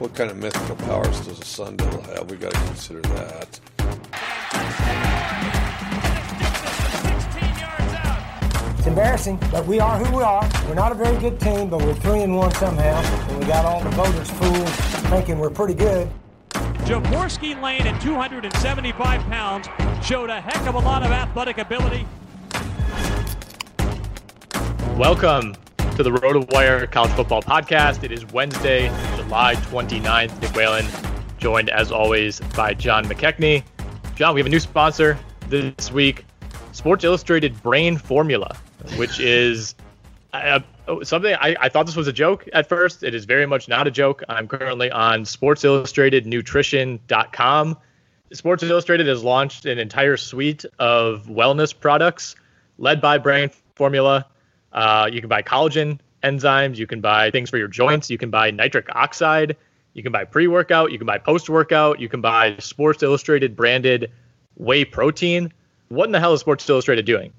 What kind of mythical powers does a sun devil have? We got to consider that. 16 yards out. It's embarrassing, but we are who we are. We're not a very good team, but we're three and one somehow, and we got all the voters fooled, thinking we're pretty good. Jaworski Lane at 275 pounds showed a heck of a lot of athletic ability. Welcome to the RotoWire College Football Podcast. It is Wednesday, July 29th. Nick Whalen, joined as always by John McKechnie. John, we have a new sponsor this week Sports Illustrated Brain Formula, which is uh, something I, I thought this was a joke at first. It is very much not a joke. I'm currently on sportsillustratednutrition.com. Sports Illustrated has launched an entire suite of wellness products led by Brain Formula. Uh, you can buy collagen enzymes, you can buy things for your joints, you can buy nitric oxide, you can buy pre workout, you can buy post workout, you can buy Sports Illustrated branded whey protein. What in the hell is Sports Illustrated doing?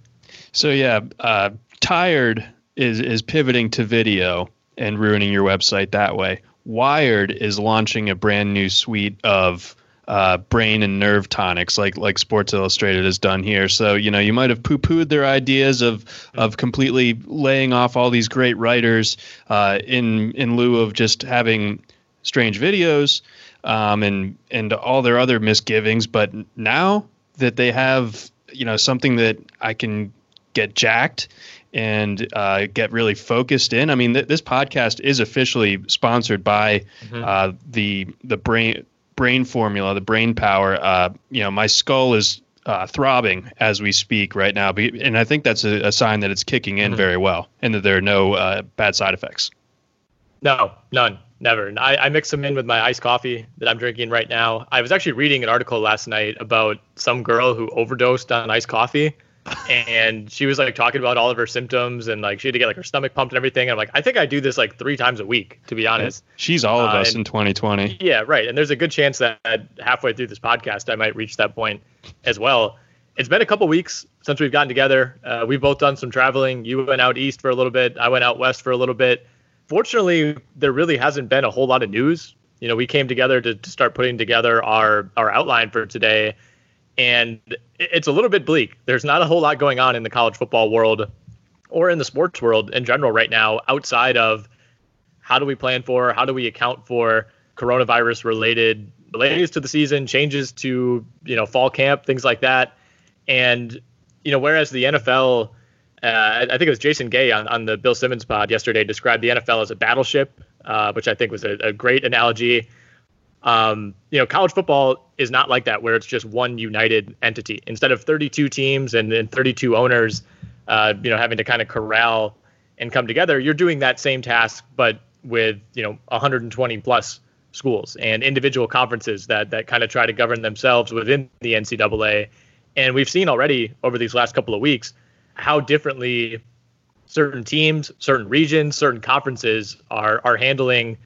So yeah, uh, tired is is pivoting to video and ruining your website that way. Wired is launching a brand new suite of uh, brain and nerve tonics, like like Sports Illustrated has done here. So you know you might have poo pooed their ideas of of completely laying off all these great writers uh, in in lieu of just having strange videos um, and and all their other misgivings. But now that they have you know something that I can get jacked and uh, get really focused in. I mean, th- this podcast is officially sponsored by uh, the the brain brain formula, the brain power. Uh, you know, my skull is uh, throbbing as we speak right now, and I think that's a, a sign that it's kicking in very well, and that there are no uh, bad side effects. No, none, never. I, I mix them in with my iced coffee that I'm drinking right now. I was actually reading an article last night about some girl who overdosed on iced coffee. And she was like talking about all of her symptoms and like she had to get like her stomach pumped and everything. And I'm like, I think I do this like three times a week, to be honest. She's all of Uh, us and- in 2020. Yeah, right. And there's a good chance that halfway through this podcast, I might reach that point as well. It's been a couple weeks since we've gotten together. Uh, we've both done some traveling. You went out east for a little bit. I went out west for a little bit. fortunately, there really hasn't been a whole lot of news. You know, we came together to, to start putting together our our outline for today, and it's a little bit bleak. There's not a whole lot going on in the college football world or in the sports world in general right now outside of how do we plan for, how do we account for coronavirus related delays to the season, changes to, you know, fall camp, things like that. And, you know, whereas the NFL, uh, I think it was Jason Gay on, on the Bill Simmons pod yesterday described the NFL as a battleship, uh, which I think was a, a great analogy. Um, you know, college football is not like that, where it's just one united entity. Instead of 32 teams and, and 32 owners, uh, you know, having to kind of corral and come together, you're doing that same task, but with you know 120 plus schools and individual conferences that that kind of try to govern themselves within the NCAA. And we've seen already over these last couple of weeks how differently certain teams, certain regions, certain conferences are are handling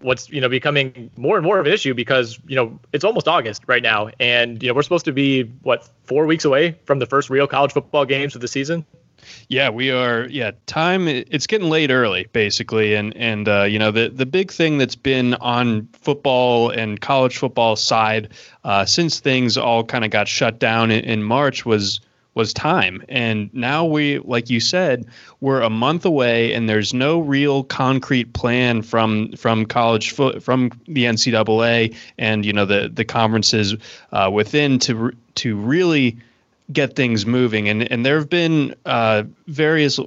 what's you know becoming more and more of an issue because you know it's almost August right now, and you know we're supposed to be what four weeks away from the first real college football games of the season. Yeah, we are. Yeah, time. It's getting late early, basically, and and uh, you know the the big thing that's been on football and college football side uh, since things all kind of got shut down in, in March was was time. And now we, like you said, we're a month away, and there's no real concrete plan from from college foot from the NCAA and you know the the conferences uh, within to to really get things moving. And and there have been uh, various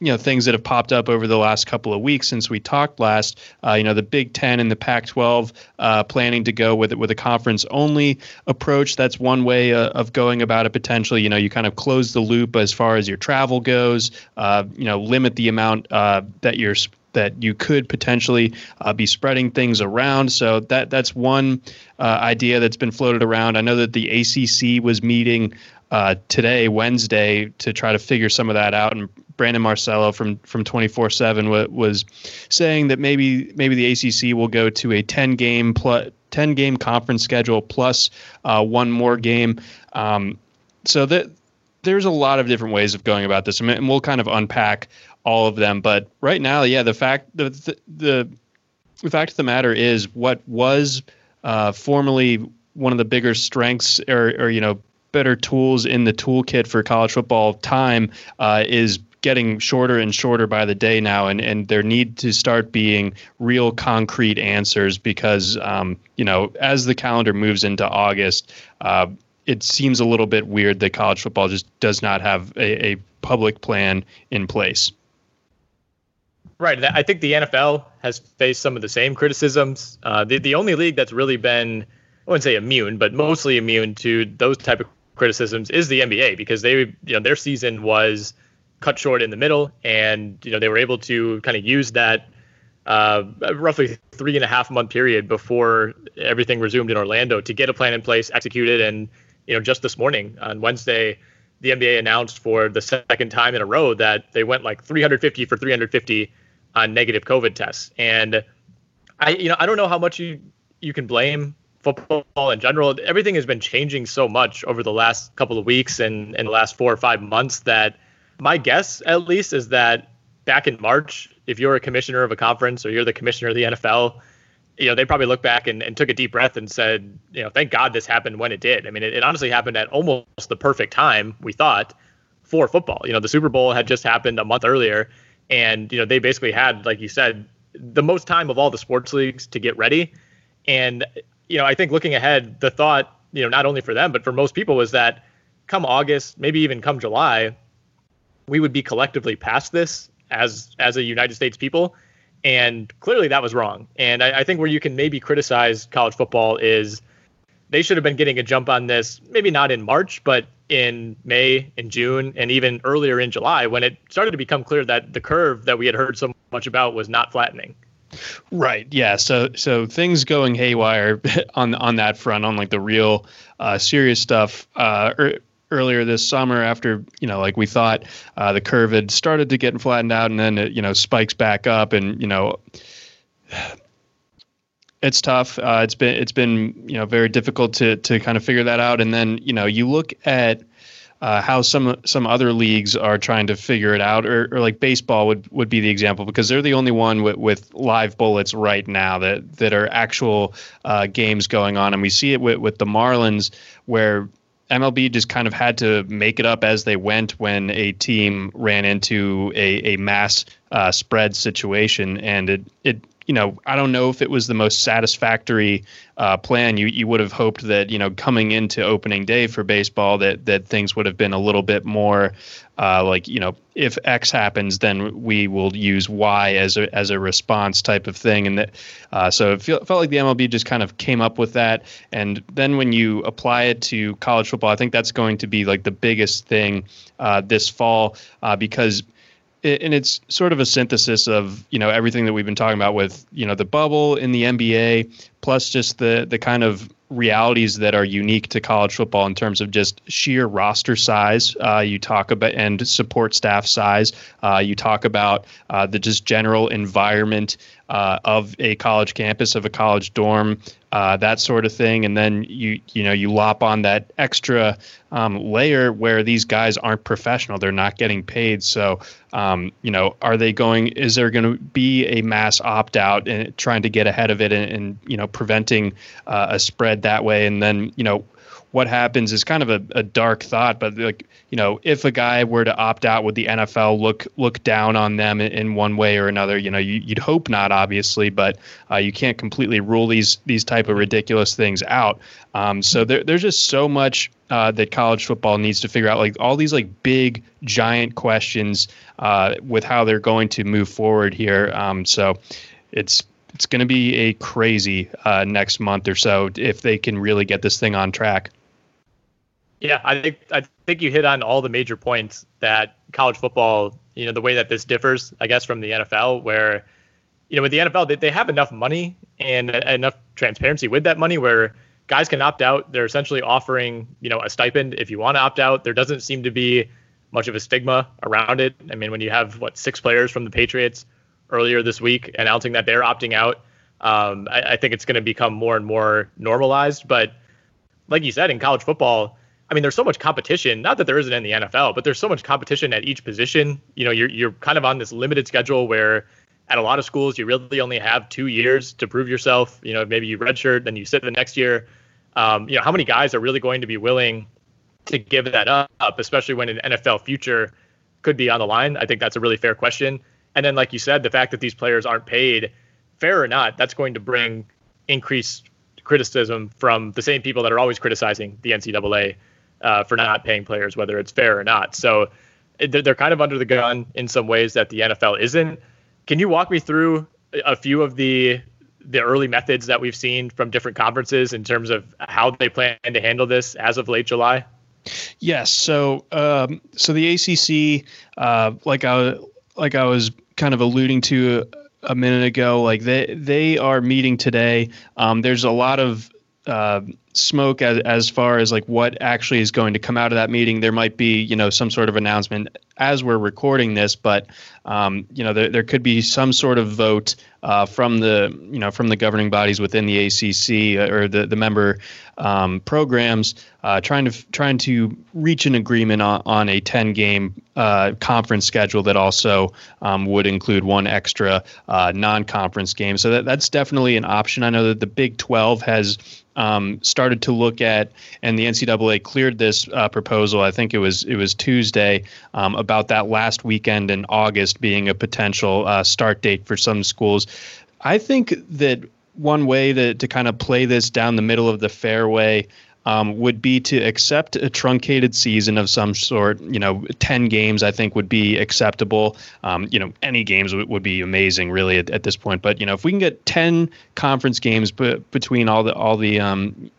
you know things that have popped up over the last couple of weeks since we talked last. Uh, you know, the Big Ten and the Pac-12 uh, planning to go with it with a conference-only approach. That's one way uh, of going about it. Potentially, you know, you kind of close the loop as far as your travel goes. Uh, you know, limit the amount uh, that you're that you could potentially uh, be spreading things around. So that that's one uh, idea that's been floated around. I know that the ACC was meeting uh, today, Wednesday, to try to figure some of that out. And Brandon Marcello from from 24/7 was saying that maybe maybe the ACC will go to a 10 game plus 10 game conference schedule plus uh, one more game. Um, so that there's a lot of different ways of going about this, and we'll kind of unpack all of them. But right now, yeah, the fact the the, the, the fact of the matter is what was uh, formerly one of the bigger strengths or, or you know better tools in the toolkit for college football time uh, is getting shorter and shorter by the day now, and, and there need to start being real concrete answers because, um, you know, as the calendar moves into August, uh, it seems a little bit weird that college football just does not have a, a public plan in place. Right. I think the NFL has faced some of the same criticisms. Uh, the, the only league that's really been, I wouldn't say immune, but mostly immune to those type of criticisms is the NBA because they, you know, their season was cut short in the middle, and you know they were able to kind of use that uh, roughly three and a half month period before everything resumed in Orlando to get a plan in place, execute it, and you know just this morning on Wednesday, the NBA announced for the second time in a row that they went like 350 for 350 on negative COVID tests, and I you know I don't know how much you you can blame football in general, everything has been changing so much over the last couple of weeks and, and the last four or five months that my guess, at least, is that back in March, if you're a commissioner of a conference or you're the commissioner of the NFL, you know, they probably looked back and, and took a deep breath and said, you know, thank God this happened when it did. I mean, it, it honestly happened at almost the perfect time, we thought, for football. You know, the Super Bowl had just happened a month earlier. And, you know, they basically had, like you said, the most time of all the sports leagues to get ready. And you know, I think looking ahead, the thought, you know, not only for them, but for most people was that come August, maybe even come July, we would be collectively past this as as a United States people. And clearly that was wrong. And I, I think where you can maybe criticize college football is they should have been getting a jump on this, maybe not in March, but in May, in June, and even earlier in July when it started to become clear that the curve that we had heard so much about was not flattening. Right. Yeah. So so things going haywire on on that front, on like the real uh, serious stuff. Uh, er, earlier this summer, after you know, like we thought, uh, the curve had started to get flattened out, and then it you know spikes back up, and you know. It's tough. Uh, it's been it's been you know very difficult to to kind of figure that out, and then you know you look at uh, how some some other leagues are trying to figure it out, or, or like baseball would, would be the example because they're the only one with, with live bullets right now that that are actual uh, games going on, and we see it with, with the Marlins where MLB just kind of had to make it up as they went when a team ran into a, a mass uh, spread situation, and it it you know, I don't know if it was the most satisfactory uh, plan. You you would have hoped that you know coming into opening day for baseball that that things would have been a little bit more uh, like you know if X happens, then we will use Y as a as a response type of thing, and that uh, so it feel, felt like the MLB just kind of came up with that, and then when you apply it to college football, I think that's going to be like the biggest thing uh, this fall uh, because and it's sort of a synthesis of you know everything that we've been talking about with you know the bubble in the NBA plus just the the kind of realities that are unique to college football in terms of just sheer roster size. Uh, you talk about and support staff size. Uh, you talk about uh, the just general environment uh, of a college campus, of a college dorm, uh, that sort of thing, and then you you know you lop on that extra um, layer where these guys aren't professional; they're not getting paid. So um, you know, are they going? Is there going to be a mass opt out and trying to get ahead of it and, and you know preventing uh, a spread that way? And then you know what happens is kind of a, a dark thought, but like you know, if a guy were to opt out, would the NFL look look down on them in, one way or another? You know, you, would hope not, obviously, but uh, you can't completely rule these these type of ridiculous things out. Um, so there, there's just so much uh, that college football needs to figure out, like all these like big giant questions uh, with how they're going to move forward here. Um, so it's it's going to be a crazy uh, next month or so if they can really get this thing on track. Yeah, I think I think you hit on all the major points that college football, you know, the way that this differs, I guess, from the NFL, where, you know, with the NFL, they, they have enough money and enough transparency with that money where guys can opt out. They're essentially offering, you know, a stipend if you want to opt out. There doesn't seem to be much of a stigma around it. I mean, when you have what six players from the Patriots earlier this week announcing that they're opting out, um, I, I think it's going to become more and more normalized. But like you said, in college football I mean, there's so much competition. Not that there isn't in the NFL, but there's so much competition at each position. You know, you're you're kind of on this limited schedule where at a lot of schools you really only have two years to prove yourself. You know, maybe you redshirt, then you sit the next year. Um, you know, how many guys are really going to be willing to give that up, especially when an NFL future could be on the line? I think that's a really fair question. And then, like you said, the fact that these players aren't paid, fair or not, that's going to bring increased criticism from the same people that are always criticizing the NCAA uh, for not paying players, whether it's fair or not. So they're kind of under the gun in some ways that the NFL isn't. Can you walk me through a few of the the early methods that we've seen from different conferences in terms of how they plan to handle this as of late July? Yes. So, um, so the ACC, uh, like I like I was kind of alluding to a, minute ago, like they they are meeting today. Um, there's a lot of uh, smoke as, as far as like what actually is going to come out of that meeting. There might be, you know, some sort of announcement as we're recording this, but um, you know, there, there could be some sort of vote uh, from the, you know, from the governing bodies within the ACC uh, or the the member um, programs, uh, trying to trying to reach an agreement on, on a 10 game uh, conference schedule that also um, would include one extra uh, non conference game. So that that's definitely an option. I know that the Big 12 has um, started to look at, and the NCAA cleared this uh, proposal. I think it was it was Tuesday um, about that last weekend in August being a potential uh, start date for some schools. I think that one way to, to kind of play this down the middle of the fairway um, would be to accept a truncated season of some sort. You know, 10 games I think would be acceptable. Um, you know, any games w- would be amazing really at, at, this point. But, you know, if we can get 10 conference games b- between all the, all the, um,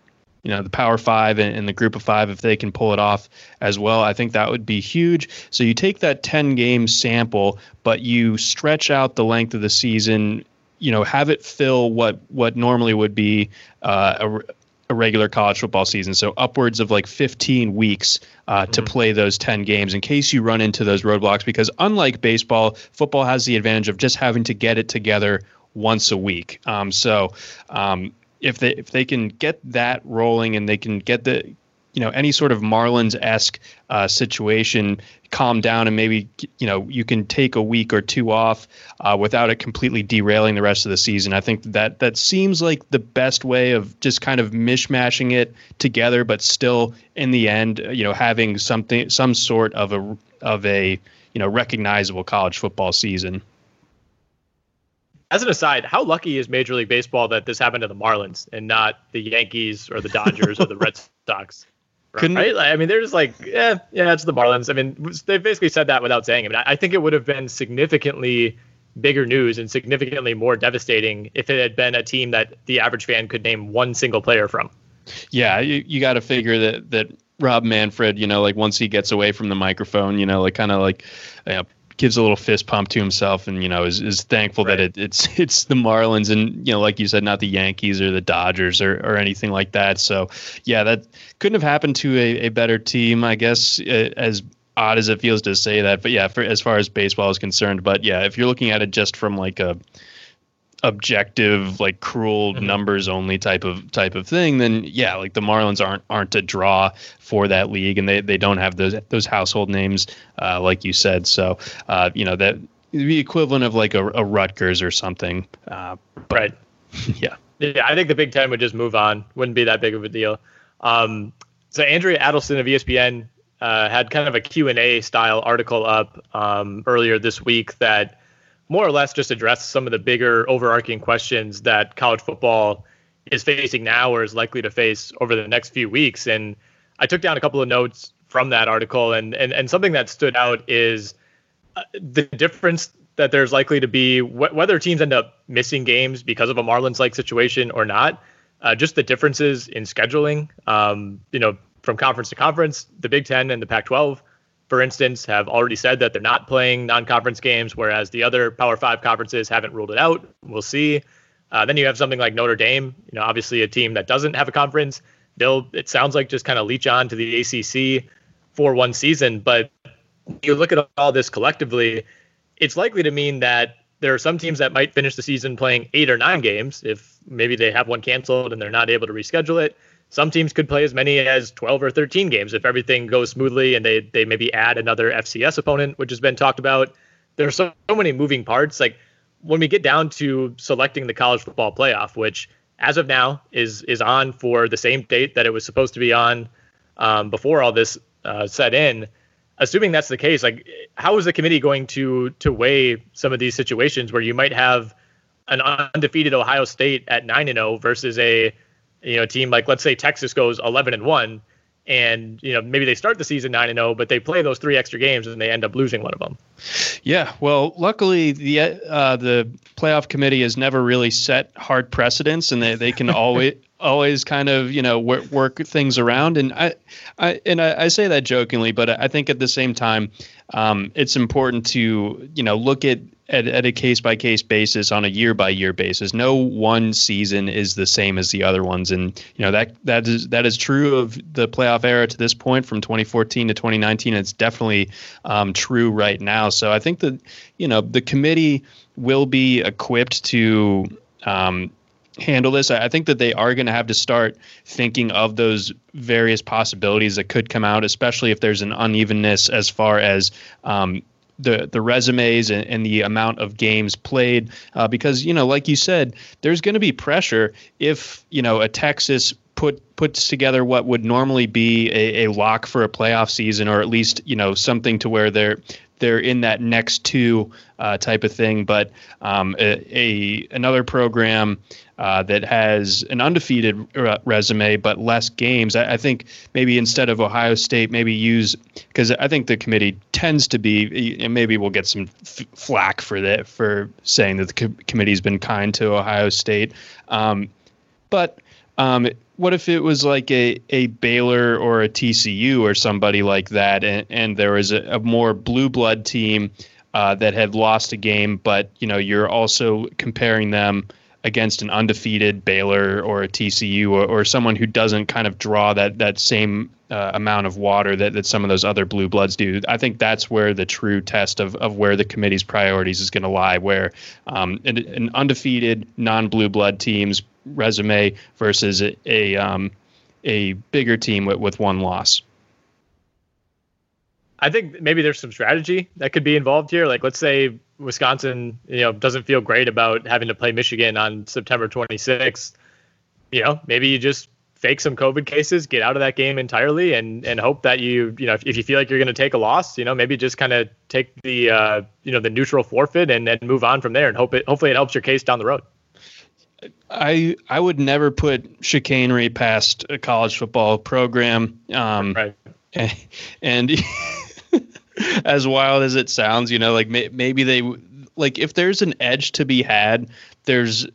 you know the power five and, and, the group of five if they can pull it off as well i think that would be huge so you take that 10 game sample but you stretch out the length of the season you know have it fill what what normally would be uh, a, a regular college football season. So upwards of like 15 weeks uh, mm-hmm. to play those 10 games in case you run into those roadblocks. Because unlike baseball, football has the advantage of just having to get it together once a week. Um, so um, if they if they can get that rolling and they can get the you know any sort of Marlins esque uh, situation calm down and maybe you know you can take a week or two off uh, without it completely derailing the rest of the season. I think that that seems like the best way of just kind of mishmashing it together, but still in the end, you know, having something some sort of a of a you know recognizable college football season. As an aside, how lucky is Major League Baseball that this happened to the Marlins and not the Yankees or the Dodgers or the Red Sox? Right? I mean, they're just like, yeah, yeah, it's the Marlins. I mean, they basically said that without saying it. But I think it would have been significantly bigger news and significantly more devastating if it had been a team that the average fan could name one single player from. Yeah, you, you got to figure that that Rob Manfred, you know, like once he gets away from the microphone, you know, like kind of like you know, gives a little fist pump to himself and you know is, is thankful right. that it, it's it's the Marlins and you know like you said not the Yankees or the Dodgers or, or anything like that so yeah that couldn't have happened to a, a better team I guess as odd as it feels to say that but yeah for as far as baseball is concerned but yeah if you're looking at it just from like a objective like cruel mm-hmm. numbers only type of type of thing then yeah like the marlins aren't aren't a draw for that league and they, they don't have those those household names uh, like you said. So uh, you know that the equivalent of like a, a rutgers or something uh, but, right. yeah. Yeah i think the big ten would just move on. Wouldn't be that big of a deal. Um, so andrea adelson of espn uh, had kind of a q&a style article up um, earlier this week that more or less just address some of the bigger overarching questions that college football is facing now or is likely to face over the next few weeks. And I took down a couple of notes from that article, and and, and something that stood out is uh, the difference that there's likely to be wh- whether teams end up missing games because of a Marlins like situation or not. Uh, just the differences in scheduling, um, you know, from conference to conference, the Big Ten and the Pac-12 for instance, have already said that they're not playing non-conference games, whereas the other Power Five conferences haven't ruled it out. We'll see. Uh, then you have something like Notre Dame, you know, obviously a team that doesn't have a conference. They'll, it sounds like, just kind of leech on to the ACC for one season. But you look at all this collectively, it's likely to mean that there are some teams that might finish the season playing eight or nine games if maybe they have one canceled and they're not able to reschedule it. Some teams could play as many as 12 or 13 games if everything goes smoothly and they they maybe add another FCS opponent, which has been talked about. There are so, so many moving parts. Like when we get down to selecting the college football playoff, which as of now is is on for the same date that it was supposed to be on um, before all this uh, set in. Assuming that's the case, like how is the committee going to to weigh some of these situations where you might have an undefeated Ohio State at nine and zero oh versus a you know, a team like let's say Texas goes 11 and 1 and you know maybe they start the season 9 and 0 but they play those three extra games and they end up losing one of them. Yeah, well, luckily the uh, the playoff committee has never really set hard precedents and they they can always always kind of you know work, work things around and I, I and I, I, say that jokingly but I think at the same time um, it's important to you know look at at, at a case by case basis on a year by year basis. No one season is the same as the other ones, and you know that that is that is true of the playoff era to this point from 2014 to 2019. It's definitely um, true right now. So I think that you know the committee will be equipped to. Um, handle this. I think that they are going to have to start thinking of those various possibilities that could come out, especially if there's an unevenness as far as um, the the resumes and, and, the amount of games played uh, because you know like you said there's going to be pressure if you know a Texas put puts together what would normally be a, a lock for a playoff season or at least you know something to where they're they're in that next two uh, type of thing. But um, a, a, another program uh, that has an undefeated re- resume but less games, I, I, think maybe instead of Ohio State, maybe use because I think the committee tends to be, and maybe we'll get some f- flack for that for saying that the co- committee's been kind to Ohio State, um, but. Um, what if it was like a, a Baylor or a TCU or somebody like that, and, and there was a, a more blue blood team uh, that had lost a game, but you know you're also comparing them against an undefeated Baylor or a TCU or, or someone who doesn't kind of draw that that same uh, amount of water that, that some of those other blue bloods do. I think that's where the true test of, of where the committee's priorities is going to lie, where um, an, an undefeated non blue blood team's resume versus a, a um, a bigger team with, with one loss. I think maybe there's some strategy that could be involved here. Like, let's say Wisconsin, you know, doesn't feel great about having to play Michigan on September 26th. You know, maybe you just fake some COVID cases, get out of that game entirely, and and hope that you you know if, if you feel like you're going to take a loss, you know maybe just kind of take the uh, you know the neutral forfeit and and move on from there, and hope it hopefully it helps your case down the road. I I would never put chicanery past a college football program. Um, right. And, and as wild as it sounds, you know, like may, maybe they like if there's an edge to be had, there's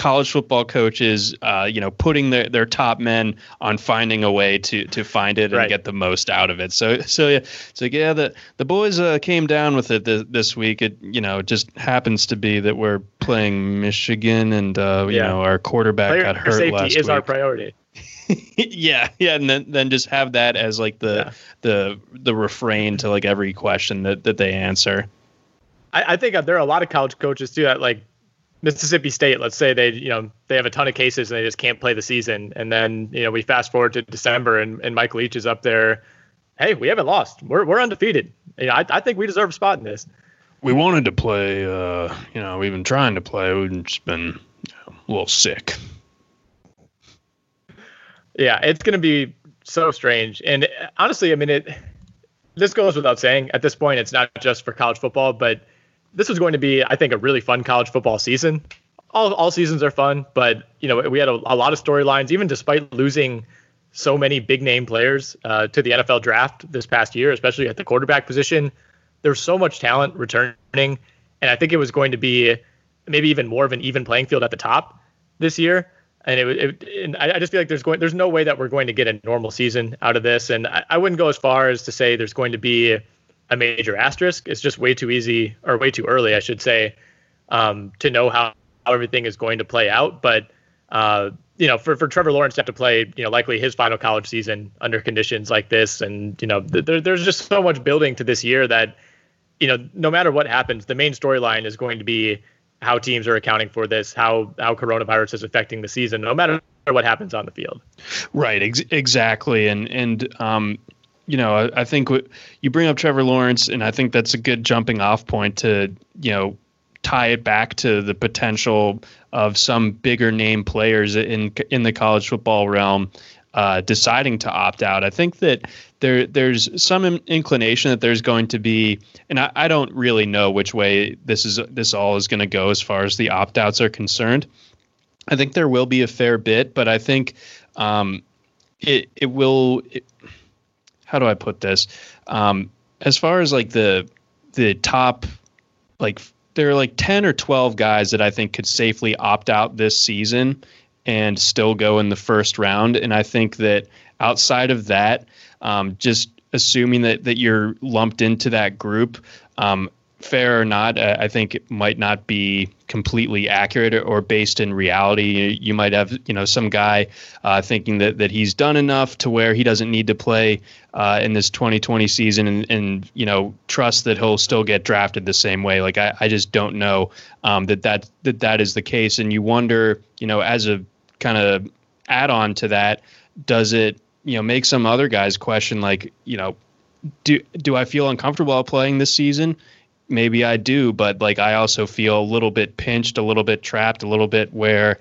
college football coaches, uh, you know, putting their, their top men on finding a way to to find it and right. get the most out of it. So so yeah, so yeah, the the boys uh, came down with it th- this week. It you know just happens to be that we're playing Michigan and uh, you yeah. know our quarterback Player got hurt safety last is week. our priority. yeah, yeah, and then then just have that as like the yeah. the the refrain to like every question that that they answer. I, I think there are a lot of college coaches too that like Mississippi State, let's say they, you know, they have a ton of cases and they just can't play the season. And then, you know, we fast forward to December and, and Mike Leach is up there. Hey, we haven't lost. We're, we're undefeated. You know, I, I think we deserve a spot in this. We wanted to play, uh, you know, we've been trying to play. We've just been you know, a little sick. Yeah, it's going to be so strange. And honestly, I mean, it, this goes without saying at this point, it's not just for college football, but this was going to be, I think, a really fun college football season. All, all seasons are fun, but you know we had a, a lot of storylines, even despite losing so many big name players uh, to the NFL draft this past year, especially at the quarterback position. There's so much talent returning, and I think it was going to be maybe even more of an even playing field at the top this year. And it, it and I just feel like there's going there's no way that we're going to get a normal season out of this, and I, I wouldn't go as far as to say there's going to be a major asterisk. It's just way too easy or way too early, I should say, um, to know how, how everything is going to play out. But uh, you know, for, for Trevor Lawrence to have to play, you know, likely his final college season under conditions like this, and you know, th- there, there's just so much building to this year that, you know, no matter what happens, the main storyline is going to be how teams are accounting for this, how how coronavirus is affecting the season, no matter what happens on the field. Right. Ex- exactly. And and um, you know, I, I think w- you bring up Trevor Lawrence, and I think that's a good jumping off point to, you know, tie it back to the potential of some bigger name players in in the college football realm uh, deciding to opt out. I think that there there's some inclination that there's going to be, and I, I don't really know which way this is this all is going to go as far as the opt outs are concerned. I think there will be a fair bit, but I think um, it it will. It, how do I put this? Um, as far as like the the top, like there are like ten or twelve guys that I think could safely opt out this season and still go in the first round. And I think that outside of that, um, just assuming that that you're lumped into that group, um, fair or not, I think it might not be completely accurate or based in reality. You might have, you know, some guy uh, thinking that, that he's done enough to where he doesn't need to play uh, in this 2020 season and, and, you know, trust that he'll still get drafted the same way. Like, I, I just don't know um, that, that, that that is the case. And you wonder, you know, as a kind of add on to that, does it, you know, make some other guys question, like, you know, do do I feel uncomfortable playing this season? Maybe I do, but like I also feel a little bit pinched, a little bit trapped, a little bit where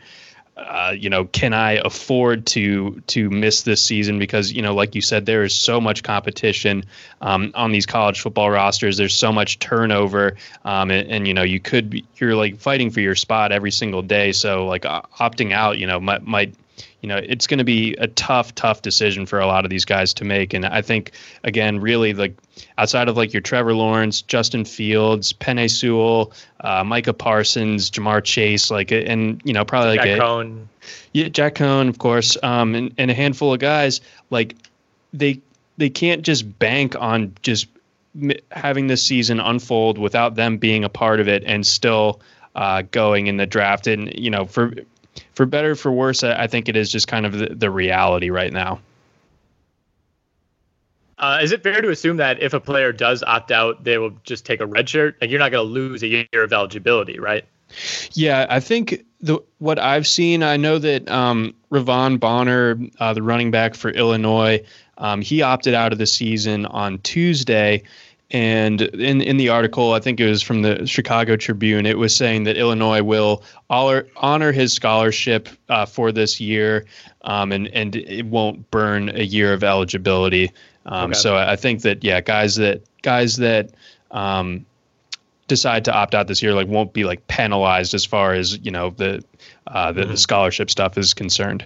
uh, you know, can I afford to to miss this season? Because you know, like you said, there is so much competition um, on these college football rosters. There's so much turnover, um, and, and, you know, you could be, you're like fighting for your spot every single day. So like uh, opting out, you know, might might you know, it's going to be a tough, tough decision for a lot of these guys to make. And I think, again, really, like outside of like your Trevor Lawrence, Justin Fields, Penei Sewell, uh, Micah Parsons, Ja'Marr Chase, like, and you know, probably like Jack a, Coan. yeah, Jack Coan, of course, um, and, and a handful of guys like they they can't just bank on just having this season unfold without them being a part of it and still uh, going in the draft. And you know, for for better for worse, I think it is just kind of the, the reality right now. Uh, is it fair to assume that if a player does opt out, they will just take a red shirt? Like you're not going to lose a year of eligibility, right? Yeah, I think the what I've seen, I know that um, Ra'Von Bonner, uh, the running back for Illinois, um, he opted out of the season on Tuesday. And in in the article, I think it was from the Chicago Tribune, it was saying that Illinois will honor, honor his scholarship uh, for this year, um, and and it won't burn a year of eligibility. Um, okay. So I think that yeah, guys that guys that um, decide to opt out this year like won't be like penalized as far as you know the uh, the, mm-hmm. the scholarship stuff is concerned.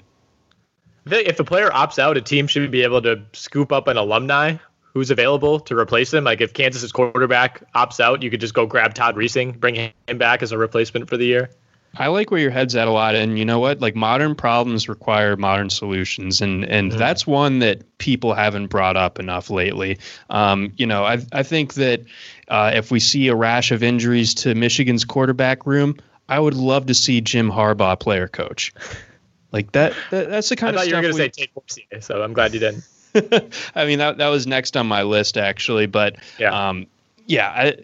If a player opts out, a team should be able to scoop up an alumni who's available to replace him. Like if Kansas's quarterback opts out, you could just go grab Todd Reesing, bring him back as a replacement for the year. I like where your head's at a lot, and you know what? Like modern problems require modern solutions, and and mm-hmm. that's one that people haven't brought up enough lately. Um, you know, I I think that uh, if we see a rash of injuries to Michigan's quarterback room, I would love to see Jim Harbaugh player coach. Like that, that that's the kind I of. I thought you were going to say Tate Dorsey, so I'm glad you didn't. I mean, that that was next on my list actually, but yeah, um, yeah. I,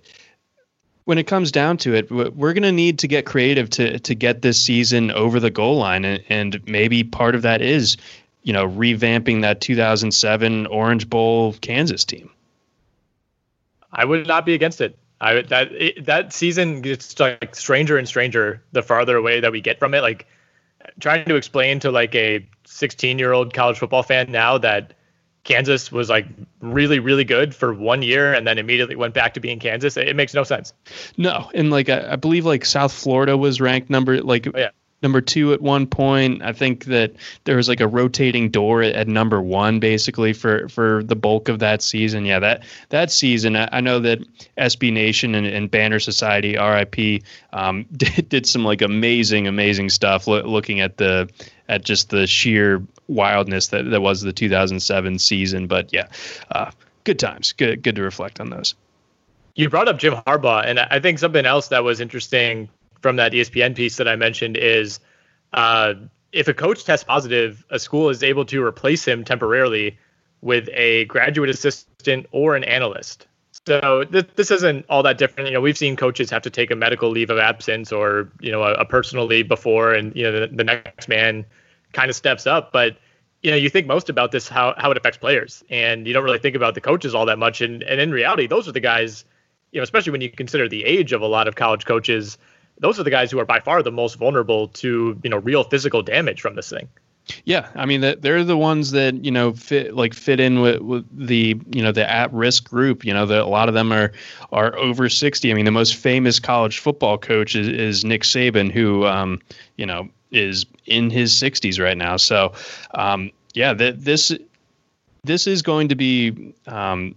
when it comes down to it, we're going to need to get creative to to get this season over the goal line, and, and maybe part of that is, you know, revamping that 2007 Orange Bowl Kansas team. I would not be against it. I that it, that season gets like stranger and stranger the farther away that we get from it. Like trying to explain to like a 16 year old college football fan now that Kansas was like really, really good for one year and then immediately went back to being Kansas. It, makes no sense. No, and like I, I, believe like South Florida was ranked number like oh, yeah number two at one point. I think that there was like a rotating door at, at, number one basically for for the bulk of that season. Yeah, that that season, I, I know that SB Nation and, and Banner Society (RIP) um, did, did some like amazing, amazing stuff. Lo- looking at the at just the sheer wildness that that was the 2007 season. But yeah, uh, good times. Good good to reflect on those. You brought up Jim Harbaugh, and I think something else that was interesting from that ESPN piece that I mentioned is uh, if a coach tests positive, a school is able to replace him temporarily with a graduate assistant or an analyst. So th- this isn't all that different. You know, we've seen coaches have to take a medical leave of absence or you know a, a personal leave before, and you know the, the next man kind of steps up. But you know, you think most about this how how it affects players, and you don't really think about the coaches all that much. And and in reality, those are the guys. You know, especially when you consider the age of a lot of college coaches those are the guys who are by far the most vulnerable to you know real physical damage from this thing. Yeah, I mean that they're the ones that you know fit like fit in with, with the you know the at risk group. You know, the, a lot of them are are over sixty. I mean, the most famous college football coach is, is Nick Saban, who um, you know is in his sixties right now. So um, yeah, that this this is going to be um,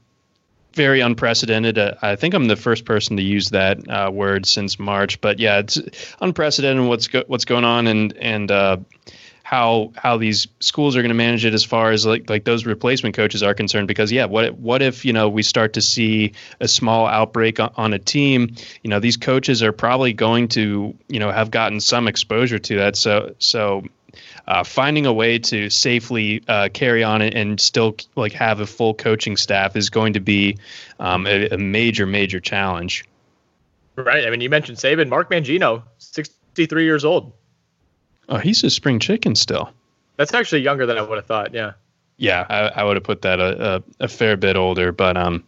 very unprecedented. Uh, I think I'm the first person to use that uh, word since March, but yeah, it's unprecedented what's go- what's going on and and uh, how how these schools are going to manage it as far as like like those replacement coaches are concerned. Because yeah, what what if you know we start to see a small outbreak on, on a team? You know, these coaches are probably going to you know have gotten some exposure to that. So so uh, finding a way to safely uh, carry on and still like have a full coaching staff is going to be um, a, a, major, major challenge. Right. I mean, you mentioned Saban, Mark Mangino, 63 years old. Oh, he's a spring chicken still. That's actually younger than I would have thought. Yeah. Yeah, I, I would have put that a, a, a, fair bit older, but um,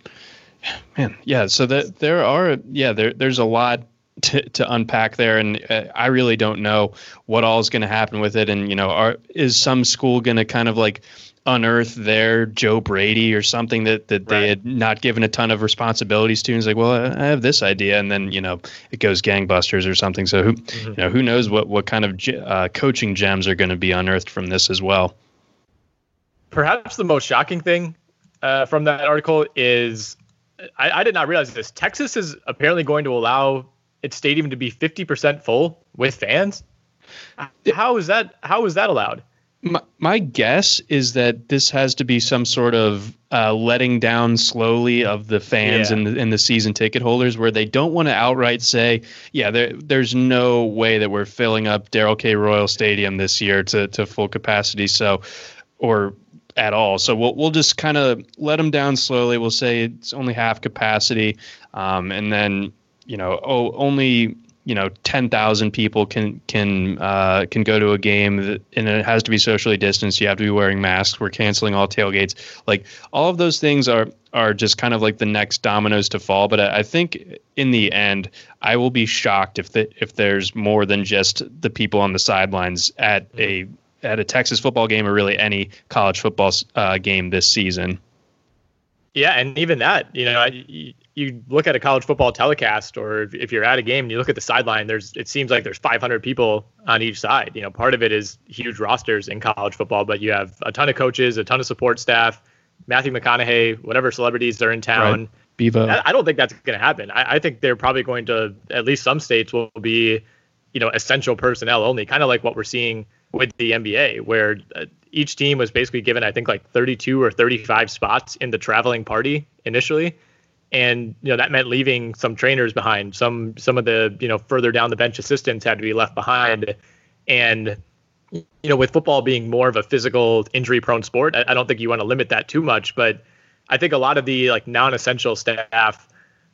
man, yeah. So that there are, yeah, there there's a lot to, to unpack there and uh, i really don't know what all is going to happen with it and you know are is some school going to kind of like unearth their joe brady or something that that right. they had not given a ton of responsibilities to and it's like well i have this idea and then you know it goes gangbusters or something so who mm-hmm. you know who knows what what kind of uh, coaching gems are going to be unearthed from this as well perhaps the most shocking thing uh, from that article is I, I, did not realize this. Texas is apparently going to allow its stadium to be 50% full with fans? How is that how is that allowed? My, my guess is that this has to be some sort of uh, letting down slowly of the fans yeah. and, the, and the season ticket holders where they don't want to outright say, yeah, there, there's no way that we're filling up Darrell K. Royal Stadium this year to, to full capacity. So, or at all. So we'll we'll just kind of let them down slowly. We'll say it's only half capacity, um, and then you know, oh, only you know, ten thousand people can can uh, can go to a game, and it has to be socially distanced. You have to be wearing masks. We're canceling all tailgates. Like all of those things are are just kind of like the next dominoes to fall. But I, I think in the end, I will be shocked if the, if there's more than just the people on the sidelines at a at a Texas football game or really any college football uh, game this season. Yeah, and even that, you know, you, you look at a college football telecast, or if you're at a game and you look at the sideline, there's it seems like there's 500 people on each side. You know, part of it is huge rosters in college football, but you have a ton of coaches, a ton of support staff, Matthew McConaughey, whatever celebrities are in town. Right. Bevo. I, I don't think that's going to happen. I, I think they're probably going to, at least some states will be, you know, essential personnel only, kind of like what we're seeing with the NBA, where uh, each team was basically given, I think, like 32 or 35 spots in the traveling party initially, and you know that meant leaving some trainers behind. Some some of the you know further down the bench assistants had to be left behind, and you know with football being more of a physical injury prone sport, I, I don't think you want to limit that too much, but I think a lot of the like non-essential staff.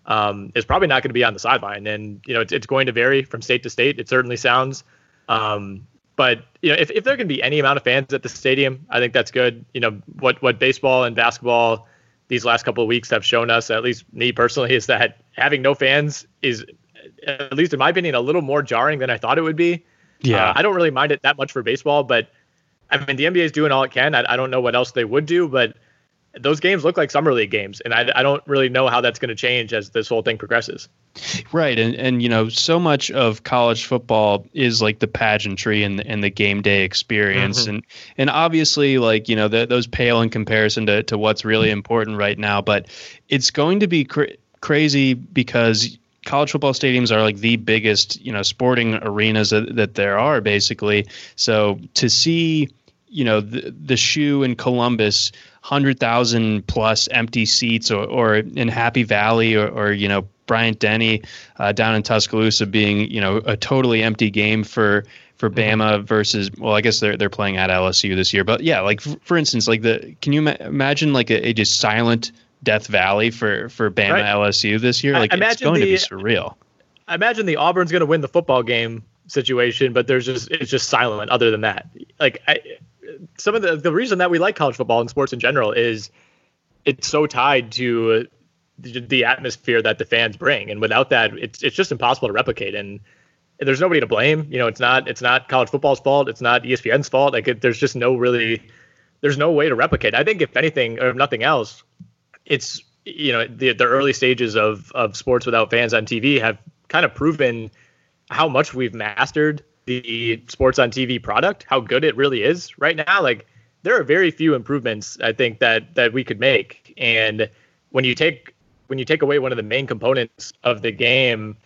Um, is probably not going to be on the sideline, and you know it's, it's going to vary from state to state. It certainly sounds, um, but you know, if, if there can be any amount of fans at the stadium, I think that's good. You know, what what baseball and basketball these last couple of weeks have shown us, at least me personally, is that having no fans is, at least in my opinion, a little more jarring than I thought it would be. Yeah, uh, I don't really mind it that much for baseball, but I mean the NBA is doing all it can. I, I don't know what else they would do, but those games look like summer league games, and I, I don't really know how that's going to change as this whole thing progresses. Right, and and you know, so much of college football is like the pageantry and the, and the game day experience, mm-hmm. and and obviously, like you know, the, those pale in comparison to to what's really important right now. But it's going to be cr- crazy because college football stadiums are like the biggest you know sporting arenas that, that there are basically. So to see you know the the shoe in Columbus, hundred thousand plus empty seats, or or in Happy Valley, or, or you know Bryant Denny uh, down in Tuscaloosa being you know a totally empty game for for mm-hmm. Bama versus well I guess they're they're playing at LSU this year, but yeah, like for instance, like the can you ma- imagine like a, a, just silent Death Valley for for Bama right. LSU this year? Like it's going the, to be surreal. I imagine the Auburn's going to win the football game situation, but there's just it's just silent. Other than that, like I, some of the the reason that we like college football and sports in general is it's so tied to the, atmosphere that the fans bring, and without that, it's it's just impossible to replicate. And there's nobody to blame. You know, it's not it's not college football's fault. It's not ESPN's fault. Like it, there's just no really there's no way to replicate. I think if anything or if nothing else, it's you know the the early stages of of sports without fans on TV have kind of proven how much we've mastered the sports on TV product, how good it really is right now. Like there are very few improvements I think that that we could make. And when you take when you take away one of the main components of the game,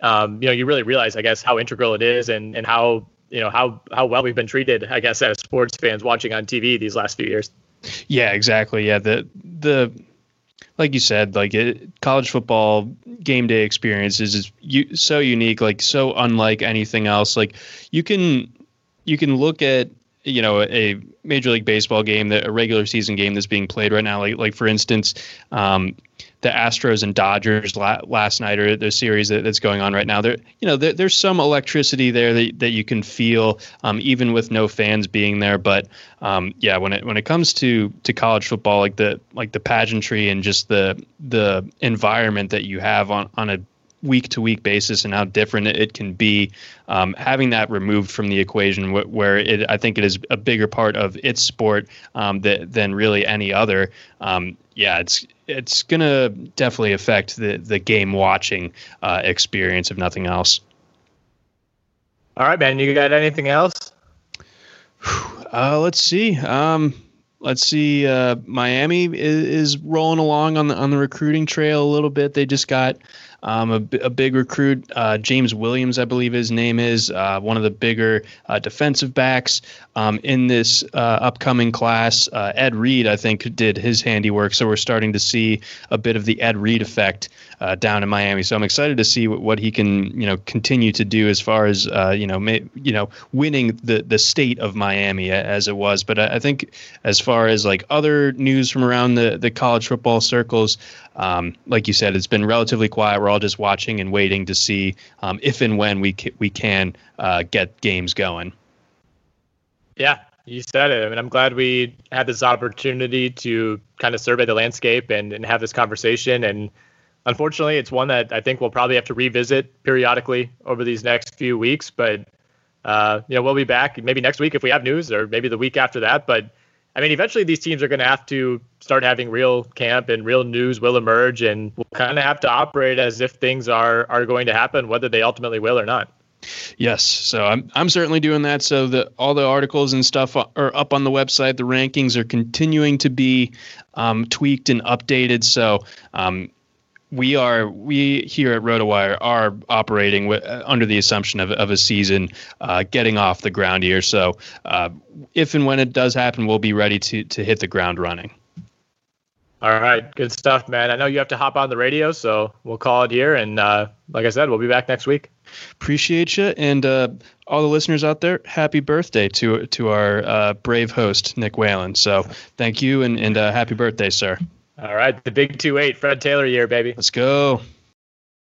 um, you know, you really realize, I guess, how integral it is and and how you know how how well we've been treated, I guess, as sports fans watching on TV these last few years. Yeah, exactly. Yeah, the the like you said, like it, college football game day experience is, is you, so unique, like so unlike anything else. Like you can you can look at you know a major league baseball game that a regular season game that's being played right now like like for instance um, the Astros and Dodgers la- last night or the series that, that's going on right now. There, you know, there, there's some electricity there that, that you can feel, um, even with no fans being there. But um, yeah, when it when it comes to to college football, like the like the pageantry and just the the environment that you have on on a week to week basis and how different it can be. Um, having that removed from the equation, wh- where it, I think it is a bigger part of its sport um, than really any other. Um, yeah, it's it's gonna definitely affect the the game watching uh, experience, if nothing else. All right, man. You got anything else? Uh, let's see. Um, let's see. Uh, Miami is, is rolling along on the on the recruiting trail a little bit. They just got um, a, a, big recruit, uh, James Williams, I believe his name is, uh, one of the bigger uh, defensive backs um, in this uh, upcoming class. Uh, Ed Reed, I think, did his handiwork, so we're starting to see a bit of the Ed Reed effect uh, down in Miami. So I'm excited to see what, what, he can, you know, continue to do as far as you know, may, you know, winning the the state of Miami as it was. But I, I think as far as like other news from around the the college football circles, um, like you said, it's been relatively quiet. We're all just watching and waiting to see um, if and when we ca- we can uh, get games going. Yeah, you said it. I mean, I'm glad we had this opportunity to kind of survey the landscape and, and have this conversation. And unfortunately, it's one that I think we'll probably have to revisit periodically over these next few weeks. But uh, you know, we'll be back maybe next week if we have news, or maybe the week after that. But I mean, eventually these teams are going to have to start having real camp and real news will emerge, and we'll kind of have to operate as if things are are going to happen, whether they ultimately will or not. Yes, so I'm I'm certainly doing that. So the all the articles and stuff are up on the website. The rankings are continuing to be um, tweaked and updated. So um, we are we here at RotoWire are operating w- uh, under the assumption of, of a season uh, getting off the ground here. So uh, if and when it does happen, we'll be ready to to hit the ground running. All right, good stuff, man. I know you have to hop on the radio, so we'll call it here. And uh, like I said, we'll be back next week. Appreciate you, and uh, all the listeners out there. Happy birthday to to our uh, brave host Nick Whalen. So thank you, and and happy birthday, sir. All right, the big two eight, Fred Taylor year, baby. Let's go.